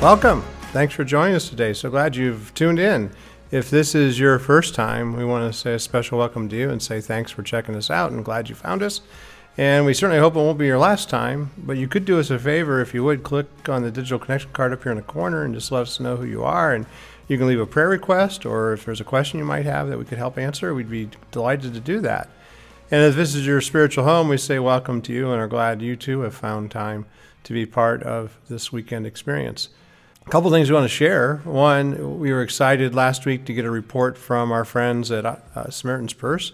Welcome. Thanks for joining us today. So glad you've tuned in. If this is your first time, we want to say a special welcome to you and say thanks for checking us out and glad you found us. And we certainly hope it won't be your last time, but you could do us a favor if you would click on the digital connection card up here in the corner and just let us know who you are. And you can leave a prayer request or if there's a question you might have that we could help answer, we'd be delighted to do that. And if this is your spiritual home, we say welcome to you and are glad you too have found time to be part of this weekend experience. A couple things we want to share. One, we were excited last week to get a report from our friends at uh, Samaritan's Purse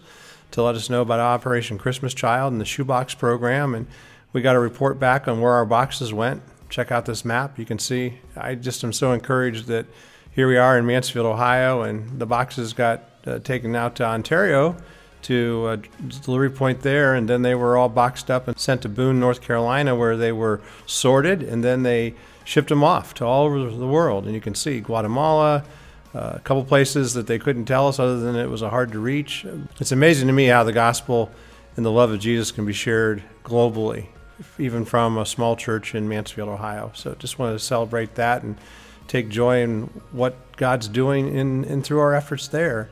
to let us know about Operation Christmas Child and the shoebox program. And we got a report back on where our boxes went. Check out this map. You can see, I just am so encouraged that here we are in Mansfield, Ohio, and the boxes got uh, taken out to Ontario to a delivery point there, and then they were all boxed up and sent to Boone, North Carolina, where they were sorted, and then they shipped them off to all over the world. And you can see Guatemala, uh, a couple places that they couldn't tell us other than it was a hard to reach. It's amazing to me how the gospel and the love of Jesus can be shared globally, even from a small church in Mansfield, Ohio. So just wanted to celebrate that and take joy in what God's doing in and through our efforts there.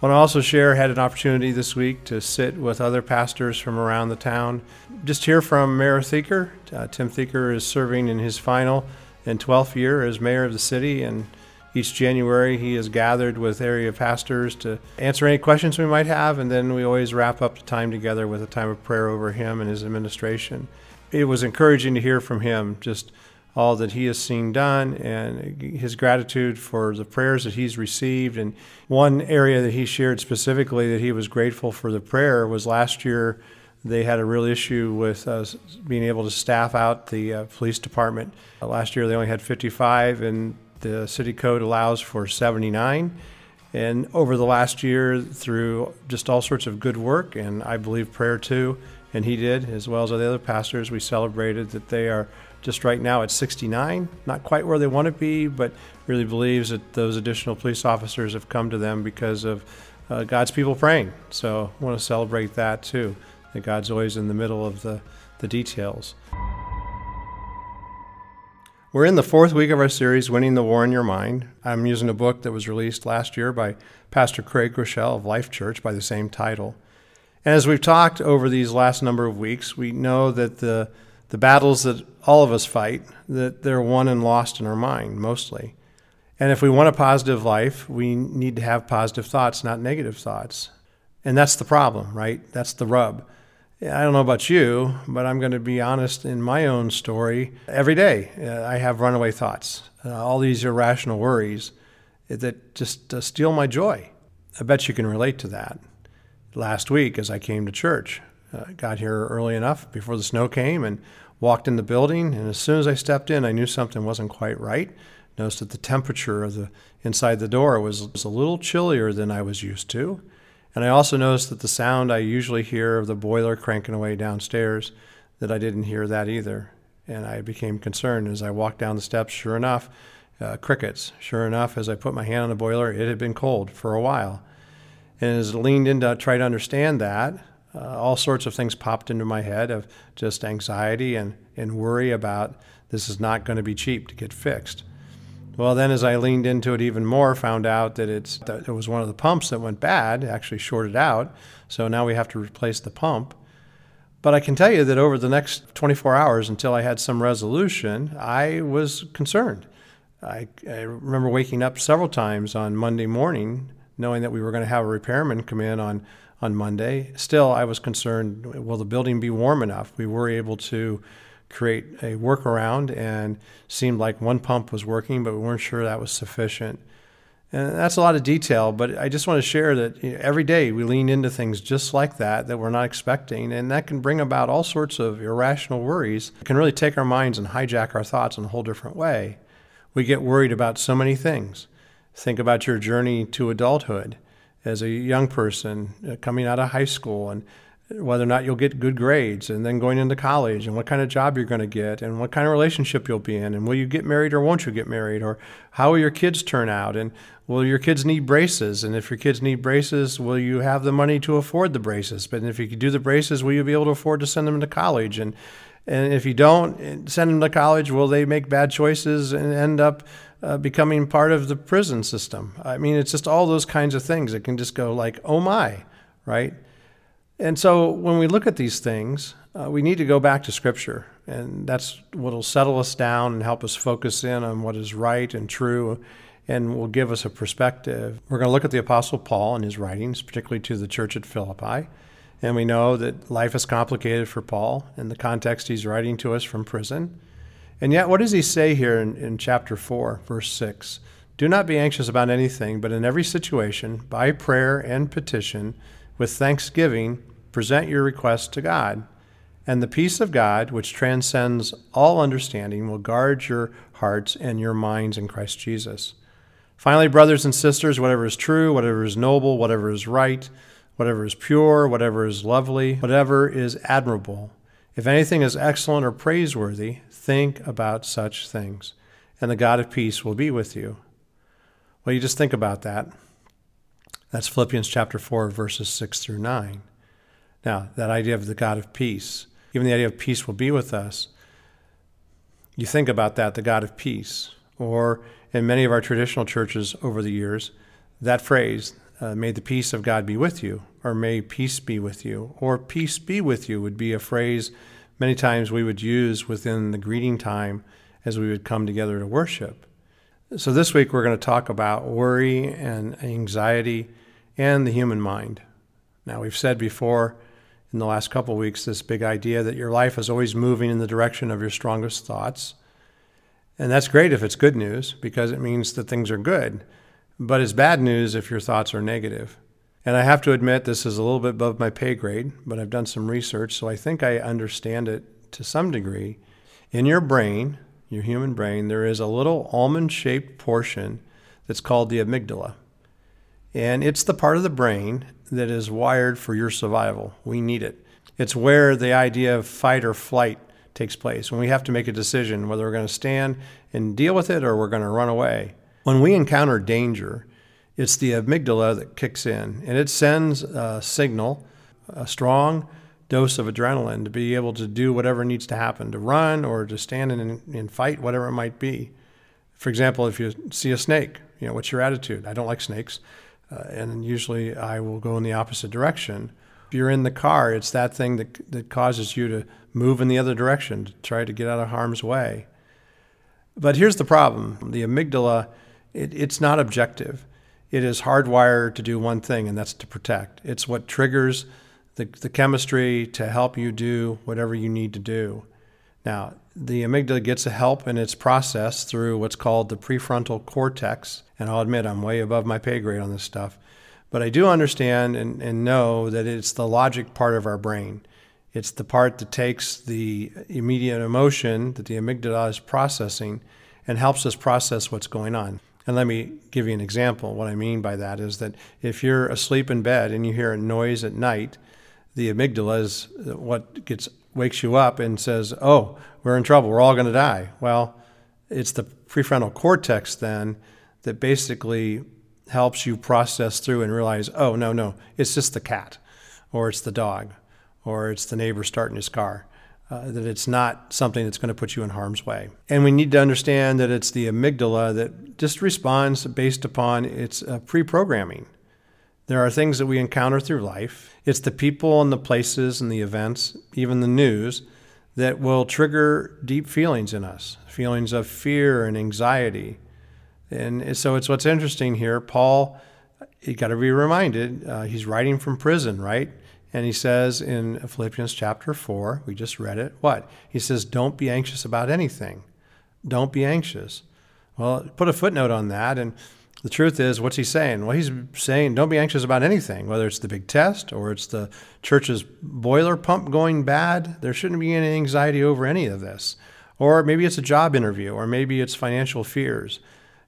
I want to also share, had an opportunity this week to sit with other pastors from around the town. Just hear from Mayor Theaker. Uh, Tim Theaker is serving in his final and 12th year as mayor of the city, and each January he is gathered with area pastors to answer any questions we might have, and then we always wrap up the time together with a time of prayer over him and his administration. It was encouraging to hear from him just all that he has seen done and his gratitude for the prayers that he's received. And one area that he shared specifically that he was grateful for the prayer was last year they had a real issue with uh, being able to staff out the uh, police department. Uh, last year they only had 55, and the city code allows for 79. And over the last year, through just all sorts of good work, and I believe prayer too, and he did, as well as the other pastors, we celebrated that they are just right now at 69, not quite where they want to be, but really believes that those additional police officers have come to them because of uh, God's people praying. So I want to celebrate that too, that God's always in the middle of the, the details. We're in the fourth week of our series, Winning the War in Your Mind. I'm using a book that was released last year by Pastor Craig Groeschel of Life Church by the same title. And as we've talked over these last number of weeks, we know that the the battles that all of us fight, that they're won and lost in our mind mostly. And if we want a positive life, we need to have positive thoughts, not negative thoughts. And that's the problem, right? That's the rub. I don't know about you, but I'm going to be honest in my own story. Every day, uh, I have runaway thoughts, uh, all these irrational worries that just uh, steal my joy. I bet you can relate to that. Last week, as I came to church, uh, got here early enough before the snow came and walked in the building. And as soon as I stepped in, I knew something wasn't quite right. Noticed that the temperature of the inside the door was, was a little chillier than I was used to. And I also noticed that the sound I usually hear of the boiler cranking away downstairs, that I didn't hear that either. And I became concerned as I walked down the steps. Sure enough, uh, crickets. Sure enough, as I put my hand on the boiler, it had been cold for a while. And as I leaned in to try to understand that, uh, all sorts of things popped into my head of just anxiety and, and worry about this is not going to be cheap to get fixed. Well, then as I leaned into it even more, found out that it's that it was one of the pumps that went bad, actually shorted out. So now we have to replace the pump. But I can tell you that over the next 24 hours until I had some resolution, I was concerned. I, I remember waking up several times on Monday morning knowing that we were going to have a repairman come in on on Monday. Still, I was concerned will the building be warm enough? We were able to create a workaround and seemed like one pump was working, but we weren't sure that was sufficient. And that's a lot of detail, but I just want to share that you know, every day we lean into things just like that that we're not expecting, and that can bring about all sorts of irrational worries. It can really take our minds and hijack our thoughts in a whole different way. We get worried about so many things. Think about your journey to adulthood as a young person uh, coming out of high school and whether or not you'll get good grades and then going into college and what kind of job you're going to get and what kind of relationship you'll be in and will you get married or won't you get married or how will your kids turn out and will your kids need braces and if your kids need braces will you have the money to afford the braces? But if you do the braces will you be able to afford to send them to college? And And if you don't send them to college, will they make bad choices and end up uh, becoming part of the prison system? I mean, it's just all those kinds of things. It can just go like, oh my, right? And so when we look at these things, uh, we need to go back to Scripture. And that's what will settle us down and help us focus in on what is right and true and will give us a perspective. We're going to look at the Apostle Paul and his writings, particularly to the church at Philippi. And we know that life is complicated for Paul in the context he's writing to us from prison. And yet, what does he say here in, in chapter 4, verse 6? Do not be anxious about anything, but in every situation, by prayer and petition, with thanksgiving, present your requests to God. And the peace of God, which transcends all understanding, will guard your hearts and your minds in Christ Jesus. Finally, brothers and sisters, whatever is true, whatever is noble, whatever is right, whatever is pure, whatever is lovely, whatever is admirable. If anything is excellent or praiseworthy, think about such things, and the God of peace will be with you. Well, you just think about that. That's Philippians chapter 4, verses 6 through 9. Now, that idea of the God of peace, even the idea of peace will be with us, you think about that, the God of peace. Or in many of our traditional churches over the years, that phrase, uh, may the peace of God be with you, or may peace be with you, or peace be with you would be a phrase many times we would use within the greeting time as we would come together to worship. So this week we're going to talk about worry and anxiety and the human mind. Now, we've said before in the last couple of weeks this big idea that your life is always moving in the direction of your strongest thoughts. And that's great if it's good news because it means that things are good. But it's bad news if your thoughts are negative. And I have to admit, this is a little bit above my pay grade, but I've done some research, so I think I understand it to some degree. In your brain, your human brain, there is a little almond shaped portion that's called the amygdala. And it's the part of the brain that is wired for your survival. We need it. It's where the idea of fight or flight takes place, when we have to make a decision whether we're going to stand and deal with it or we're going to run away. When we encounter danger, it's the amygdala that kicks in and it sends a signal, a strong dose of adrenaline to be able to do whatever needs to happen, to run or to stand and, and fight, whatever it might be. For example, if you see a snake, you know, what's your attitude? I don't like snakes. Uh, and usually I will go in the opposite direction. If you're in the car, it's that thing that, that causes you to move in the other direction, to try to get out of harm's way. But here's the problem the amygdala it, it's not objective. It is hardwired to do one thing, and that's to protect. It's what triggers the, the chemistry to help you do whatever you need to do. Now, the amygdala gets a help in its process through what's called the prefrontal cortex. And I'll admit I'm way above my pay grade on this stuff. But I do understand and, and know that it's the logic part of our brain. It's the part that takes the immediate emotion that the amygdala is processing and helps us process what's going on. And let me give you an example. What I mean by that is that if you're asleep in bed and you hear a noise at night, the amygdala is what gets wakes you up and says, "Oh, we're in trouble. We're all going to die." Well, it's the prefrontal cortex then that basically helps you process through and realize, "Oh, no, no, it's just the cat, or it's the dog, or it's the neighbor starting his car." Uh, that it's not something that's going to put you in harm's way. And we need to understand that it's the amygdala that just responds based upon its uh, pre programming. There are things that we encounter through life. It's the people and the places and the events, even the news, that will trigger deep feelings in us feelings of fear and anxiety. And so it's what's interesting here. Paul, you got to be reminded, uh, he's writing from prison, right? And he says in Philippians chapter 4, we just read it, what? He says, Don't be anxious about anything. Don't be anxious. Well, put a footnote on that. And the truth is, what's he saying? Well, he's saying, Don't be anxious about anything, whether it's the big test or it's the church's boiler pump going bad. There shouldn't be any anxiety over any of this. Or maybe it's a job interview, or maybe it's financial fears.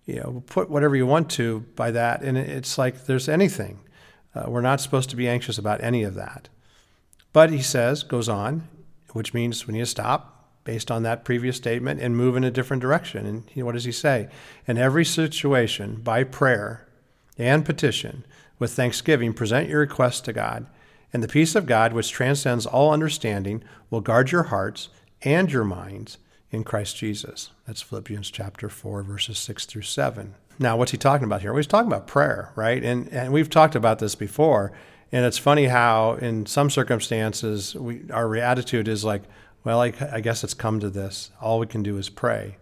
You know, put whatever you want to by that. And it's like there's anything. Uh, we're not supposed to be anxious about any of that. But he says, goes on, which means we need to stop based on that previous statement and move in a different direction. And he, what does he say? In every situation, by prayer and petition, with thanksgiving, present your requests to God. And the peace of God, which transcends all understanding, will guard your hearts and your minds in Christ Jesus. That's Philippians chapter 4, verses 6 through 7. Now, what's he talking about here? Well, he's talking about prayer, right? And, and we've talked about this before. And it's funny how, in some circumstances, we, our attitude is like, well, I, I guess it's come to this. All we can do is pray.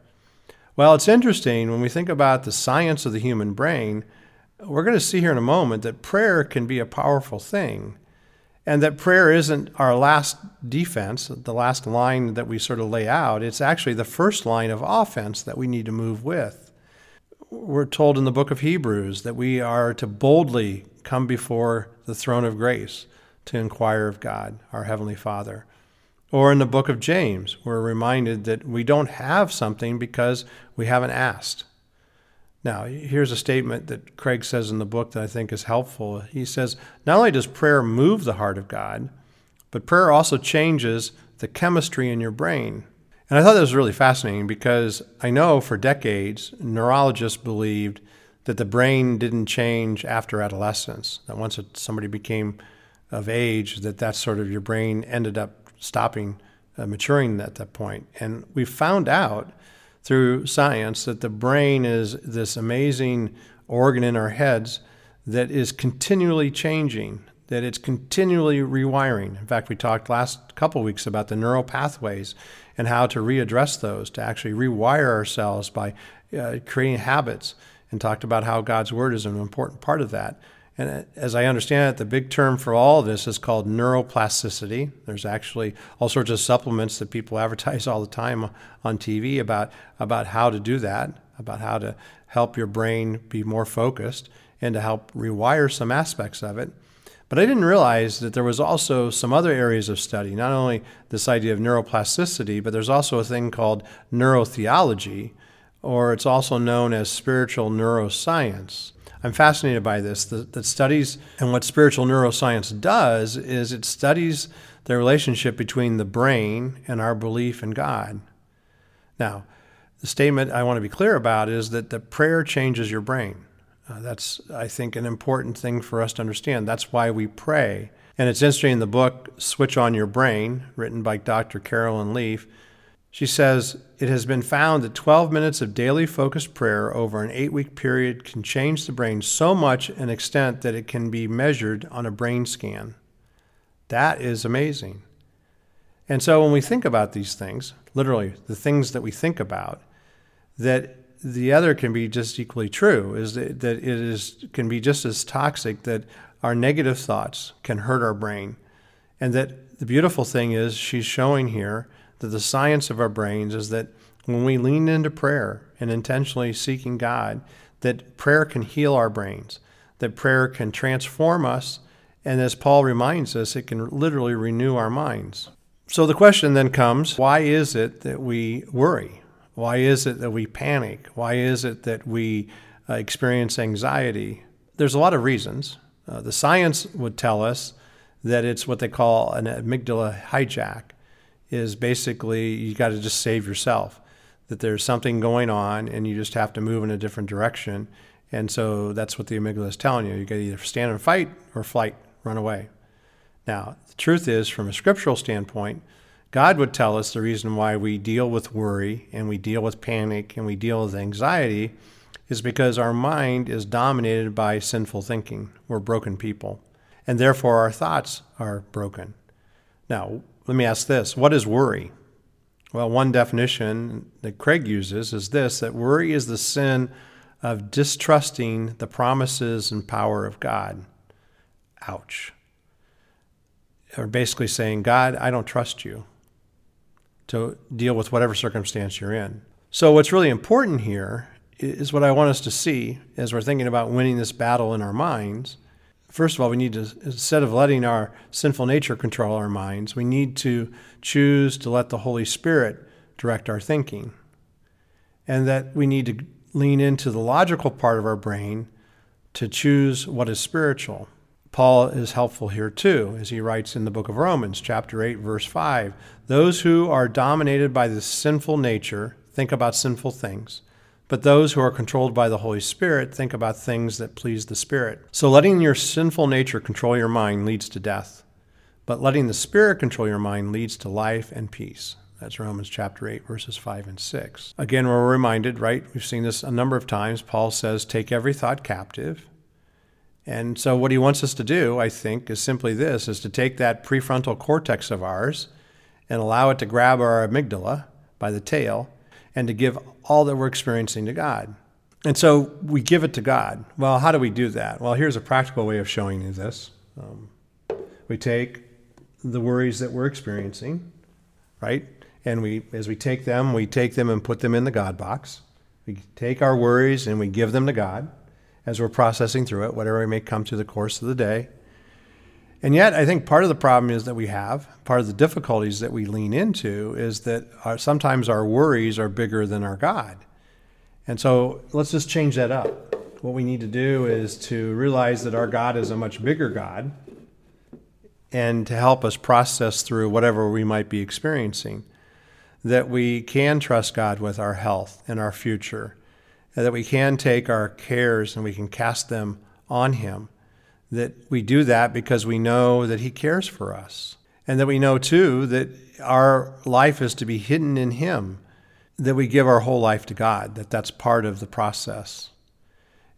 Well, it's interesting when we think about the science of the human brain, we're going to see here in a moment that prayer can be a powerful thing. And that prayer isn't our last defense, the last line that we sort of lay out. It's actually the first line of offense that we need to move with. We're told in the book of Hebrews that we are to boldly come before the throne of grace to inquire of God, our Heavenly Father. Or in the book of James, we're reminded that we don't have something because we haven't asked. Now, here's a statement that Craig says in the book that I think is helpful. He says, Not only does prayer move the heart of God, but prayer also changes the chemistry in your brain. And I thought that was really fascinating because I know for decades, neurologists believed that the brain didn't change after adolescence, that once somebody became of age, that that sort of your brain ended up stopping uh, maturing at that point. And we found out through science that the brain is this amazing organ in our heads that is continually changing, that it's continually rewiring. In fact, we talked last couple weeks about the neural pathways and how to readdress those, to actually rewire ourselves by uh, creating habits, and talked about how God's Word is an important part of that. And as I understand it, the big term for all of this is called neuroplasticity. There's actually all sorts of supplements that people advertise all the time on TV about, about how to do that, about how to help your brain be more focused and to help rewire some aspects of it. But I didn't realize that there was also some other areas of study, not only this idea of neuroplasticity, but there's also a thing called neurotheology, or it's also known as spiritual neuroscience. I'm fascinated by this. That studies and what spiritual neuroscience does is it studies the relationship between the brain and our belief in God. Now, the statement I want to be clear about is that the prayer changes your brain. Uh, that's, I think, an important thing for us to understand. That's why we pray. And it's interesting in the book, Switch on Your Brain, written by Dr. Carolyn Leaf, she says, It has been found that 12 minutes of daily focused prayer over an eight week period can change the brain so much an extent that it can be measured on a brain scan. That is amazing. And so when we think about these things, literally the things that we think about, that the other can be just equally true is that, that it is can be just as toxic that our negative thoughts can hurt our brain and that the beautiful thing is she's showing here that the science of our brains is that when we lean into prayer and intentionally seeking God, that prayer can heal our brains, that prayer can transform us, and as Paul reminds us, it can literally renew our minds. So the question then comes why is it that we worry? Why is it that we panic? Why is it that we uh, experience anxiety? There's a lot of reasons. Uh, the science would tell us that it's what they call an amygdala hijack is basically you got to just save yourself. That there's something going on and you just have to move in a different direction. And so that's what the amygdala is telling you. You got to either stand and fight or flight, run away. Now, the truth is, from a scriptural standpoint, God would tell us the reason why we deal with worry and we deal with panic and we deal with anxiety is because our mind is dominated by sinful thinking. We're broken people. And therefore, our thoughts are broken. Now, let me ask this what is worry? Well, one definition that Craig uses is this that worry is the sin of distrusting the promises and power of God. Ouch. Or basically saying, God, I don't trust you to deal with whatever circumstance you're in. So, what's really important here is what I want us to see as we're thinking about winning this battle in our minds first of all, we need to, instead of letting our sinful nature control our minds, we need to choose to let the Holy Spirit direct our thinking. And that we need to lean into the logical part of our brain to choose what is spiritual. Paul is helpful here too, as he writes in the book of Romans, chapter 8, verse 5. Those who are dominated by the sinful nature think about sinful things but those who are controlled by the Holy Spirit think about things that please the Spirit. So letting your sinful nature control your mind leads to death, but letting the Spirit control your mind leads to life and peace. That's Romans chapter 8, verses 5 and 6. Again, we're reminded, right? We've seen this a number of times. Paul says, Take every thought captive. And so, what he wants us to do, I think, is simply this is to take that prefrontal cortex of ours and allow it to grab our amygdala by the tail and to give all that we're experiencing to God. And so we give it to God. Well, how do we do that? Well, here's a practical way of showing you this. Um, we take the worries that we're experiencing, right? And we, as we take them, we take them and put them in the God box. We take our worries and we give them to God as we're processing through it, whatever may come through the course of the day. And yet, I think part of the problem is that we have, part of the difficulties that we lean into is that our, sometimes our worries are bigger than our God. And so let's just change that up. What we need to do is to realize that our God is a much bigger God and to help us process through whatever we might be experiencing. That we can trust God with our health and our future, that we can take our cares and we can cast them on Him. That we do that because we know that He cares for us. And that we know too that our life is to be hidden in Him, that we give our whole life to God, that that's part of the process.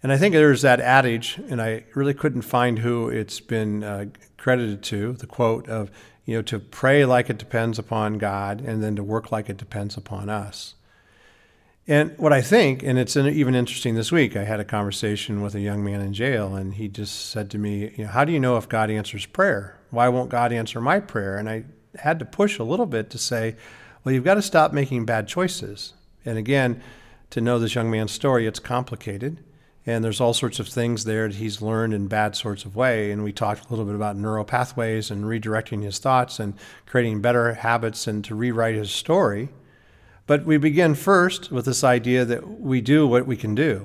And I think there's that adage, and I really couldn't find who it's been uh, credited to the quote of, you know, to pray like it depends upon God and then to work like it depends upon us. And what I think, and it's even interesting this week, I had a conversation with a young man in jail, and he just said to me, you know, How do you know if God answers prayer? Why won't God answer my prayer? And I had to push a little bit to say, Well, you've got to stop making bad choices. And again, to know this young man's story, it's complicated and there's all sorts of things there that he's learned in bad sorts of way and we talked a little bit about neural pathways and redirecting his thoughts and creating better habits and to rewrite his story but we begin first with this idea that we do what we can do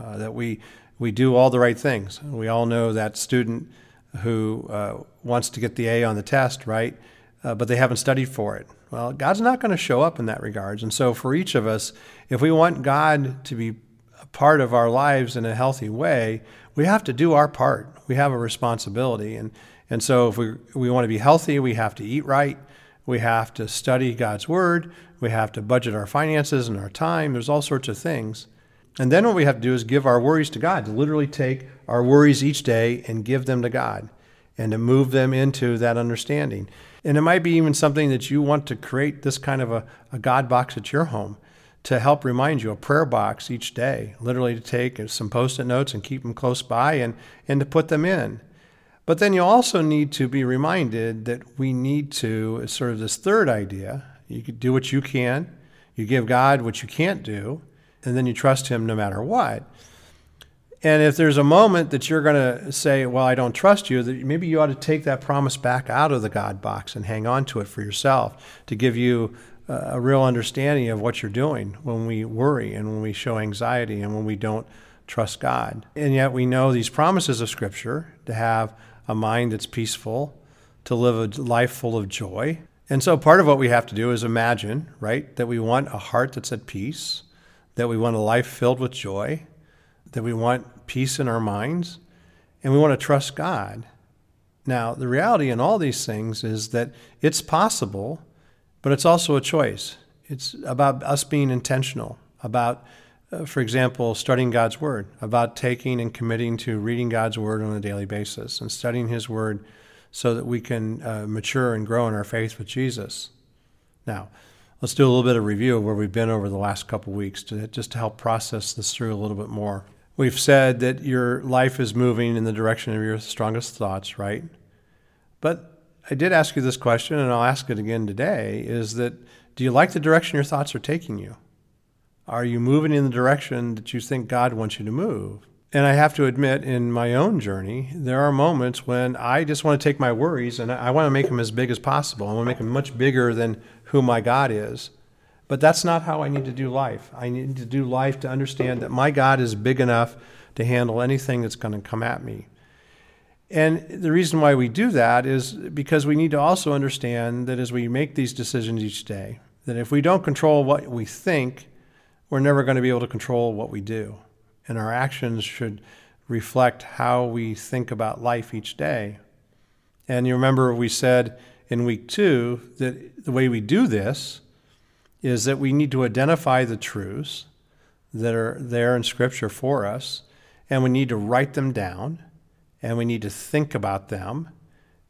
uh, that we we do all the right things we all know that student who uh, wants to get the a on the test right uh, but they haven't studied for it well god's not going to show up in that regards and so for each of us if we want god to be a part of our lives in a healthy way, we have to do our part. We have a responsibility. And, and so if we, we want to be healthy, we have to eat right. We have to study God's word. We have to budget our finances and our time. There's all sorts of things. And then what we have to do is give our worries to God, to literally take our worries each day and give them to God and to move them into that understanding. And it might be even something that you want to create this kind of a, a God box at your home to help remind you a prayer box each day, literally to take some post it notes and keep them close by and, and to put them in. But then you also need to be reminded that we need to, sort of this third idea, you do what you can, you give God what you can't do, and then you trust Him no matter what. And if there's a moment that you're going to say, Well, I don't trust you, that maybe you ought to take that promise back out of the God box and hang on to it for yourself to give you a real understanding of what you're doing when we worry and when we show anxiety and when we don't trust God. And yet we know these promises of Scripture to have a mind that's peaceful, to live a life full of joy. And so part of what we have to do is imagine, right, that we want a heart that's at peace, that we want a life filled with joy, that we want peace in our minds, and we want to trust God. Now, the reality in all these things is that it's possible but it's also a choice. It's about us being intentional, about, uh, for example, studying God's Word, about taking and committing to reading God's Word on a daily basis and studying His Word so that we can uh, mature and grow in our faith with Jesus. Now, let's do a little bit of review of where we've been over the last couple weeks to, just to help process this through a little bit more. We've said that your life is moving in the direction of your strongest thoughts, right? But I did ask you this question, and I'll ask it again today is that do you like the direction your thoughts are taking you? Are you moving in the direction that you think God wants you to move? And I have to admit, in my own journey, there are moments when I just want to take my worries and I want to make them as big as possible. I want to make them much bigger than who my God is. But that's not how I need to do life. I need to do life to understand that my God is big enough to handle anything that's going to come at me. And the reason why we do that is because we need to also understand that as we make these decisions each day, that if we don't control what we think, we're never going to be able to control what we do. And our actions should reflect how we think about life each day. And you remember we said in week two that the way we do this is that we need to identify the truths that are there in Scripture for us, and we need to write them down, and we need to think about them,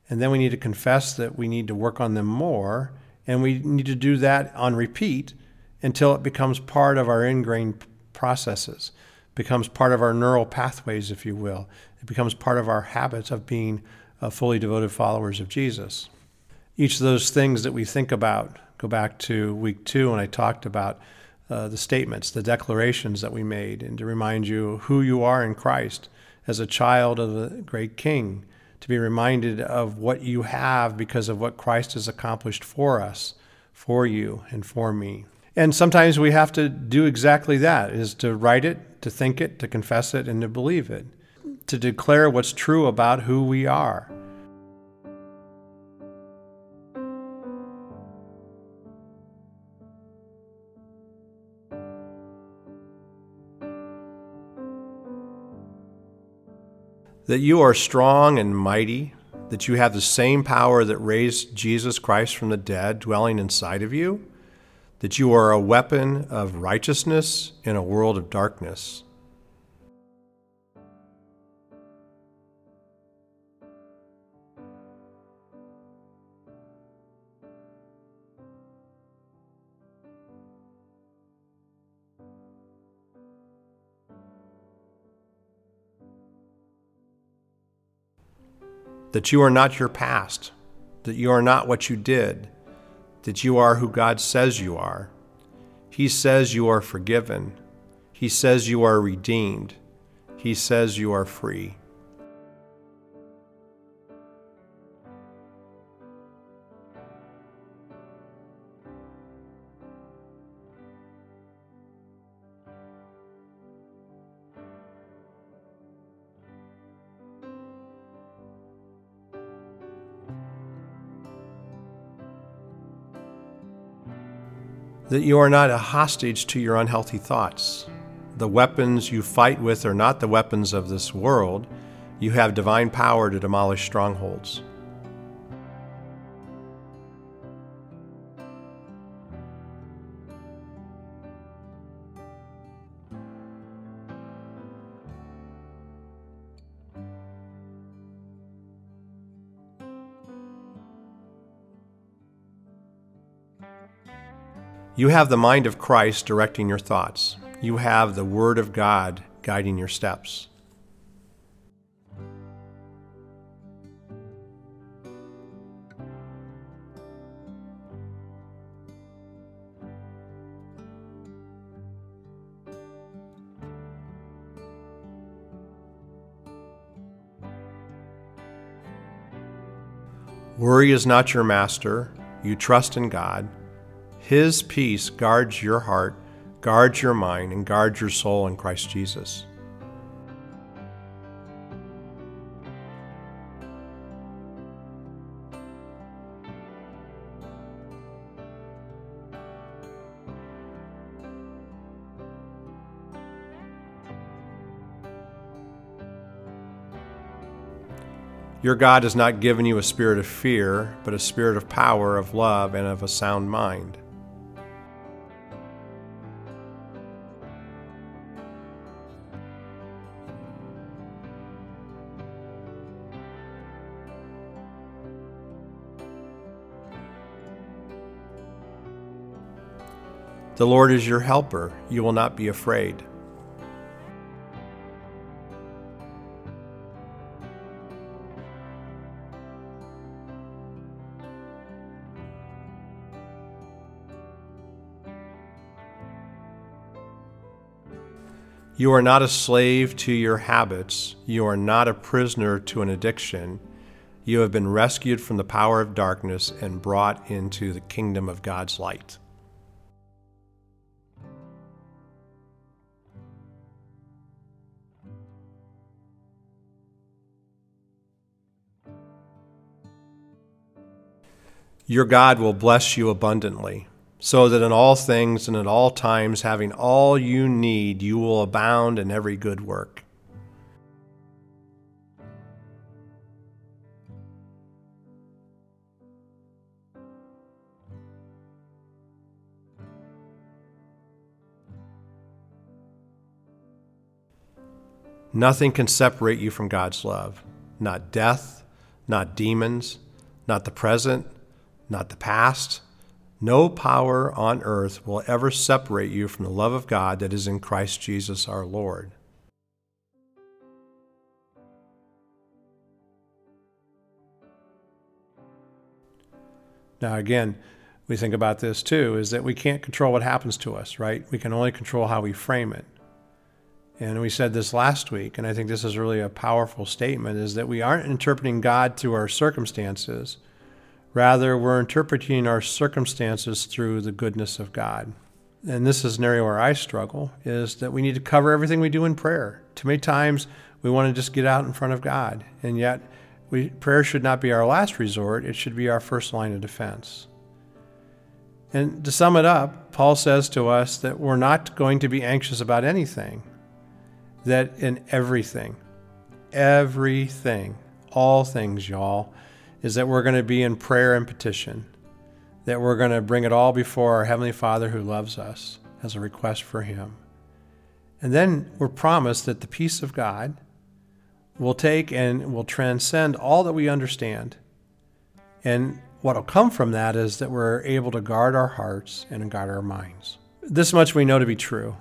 and then we need to confess that we need to work on them more, and we need to do that on repeat until it becomes part of our ingrained processes, becomes part of our neural pathways, if you will. It becomes part of our habits of being uh, fully devoted followers of Jesus. Each of those things that we think about, go back to week two when I talked about uh, the statements, the declarations that we made, and to remind you who you are in Christ as a child of the great King, to be reminded of what you have because of what Christ has accomplished for us, for you, and for me. And sometimes we have to do exactly that is to write it, to think it, to confess it, and to believe it, to declare what's true about who we are. that you are strong and mighty, that you have the same power that raised Jesus Christ from the dead dwelling inside of you, that you are a weapon of righteousness in a world of darkness. that you are not your past, that you are not what you did, that you are who God says you are. He says you are forgiven. He says you are redeemed. He says you are free. That you are not a hostage to your unhealthy thoughts. The weapons you fight with are not the weapons of this world. You have divine power to demolish strongholds. You have the mind of Christ directing your thoughts. You have the Word of God guiding your steps. Worry is not your master. You trust in God. His peace guards your heart, guards your mind, and guards your soul in Christ Jesus. Your God has not given you a spirit of fear, but a spirit of power, of love, and of a sound mind. The Lord is your helper. You will not be afraid. You are not a slave to your habits. You are not a prisoner to an addiction. You have been rescued from the power of darkness and brought into the kingdom of God's light. Your God will bless you abundantly, so that in all things and at all times, having all you need, you will abound in every good work. Nothing can separate you from God's love. Not death, not demons, not the present, not the past. No power on earth will ever separate you from the love of God that is in Christ Jesus our Lord. Now, again, we think about this too is that we can't control what happens to us, right? We can only control how we frame it. And we said this last week, and I think this is really a powerful statement is that we aren't interpreting God through our circumstances. Rather, we're interpreting our circumstances through the goodness of God. And this is an area where I struggle is that we need to cover everything we do in prayer. Too many times we want to just get out in front of God, and yet we, prayer should not be our last resort, it should be our first line of defense. And to sum it up, Paul says to us that we're not going to be anxious about anything, that in everything, everything, all things, y'all, is that we're going to be in prayer and petition, that we're going to bring it all before our Heavenly Father who loves us as a request for Him. And then we're promised that the peace of God will take and will transcend all that we understand. And what will come from that is that we're able to guard our hearts and guard our minds. This much we know to be true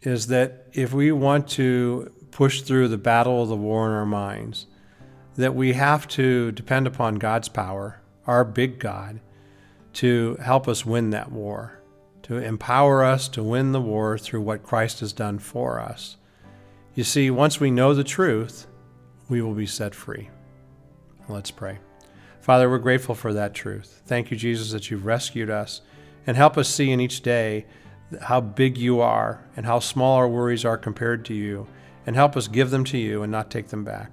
is that if we want to push through the battle of the war in our minds, that we have to depend upon God's power, our big God, to help us win that war, to empower us to win the war through what Christ has done for us. You see, once we know the truth, we will be set free. Let's pray. Father, we're grateful for that truth. Thank you, Jesus, that you've rescued us and help us see in each day how big you are and how small our worries are compared to you, and help us give them to you and not take them back.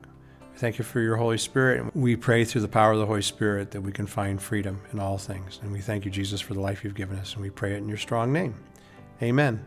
Thank you for your Holy Spirit. We pray through the power of the Holy Spirit that we can find freedom in all things. And we thank you, Jesus, for the life you've given us. And we pray it in your strong name. Amen.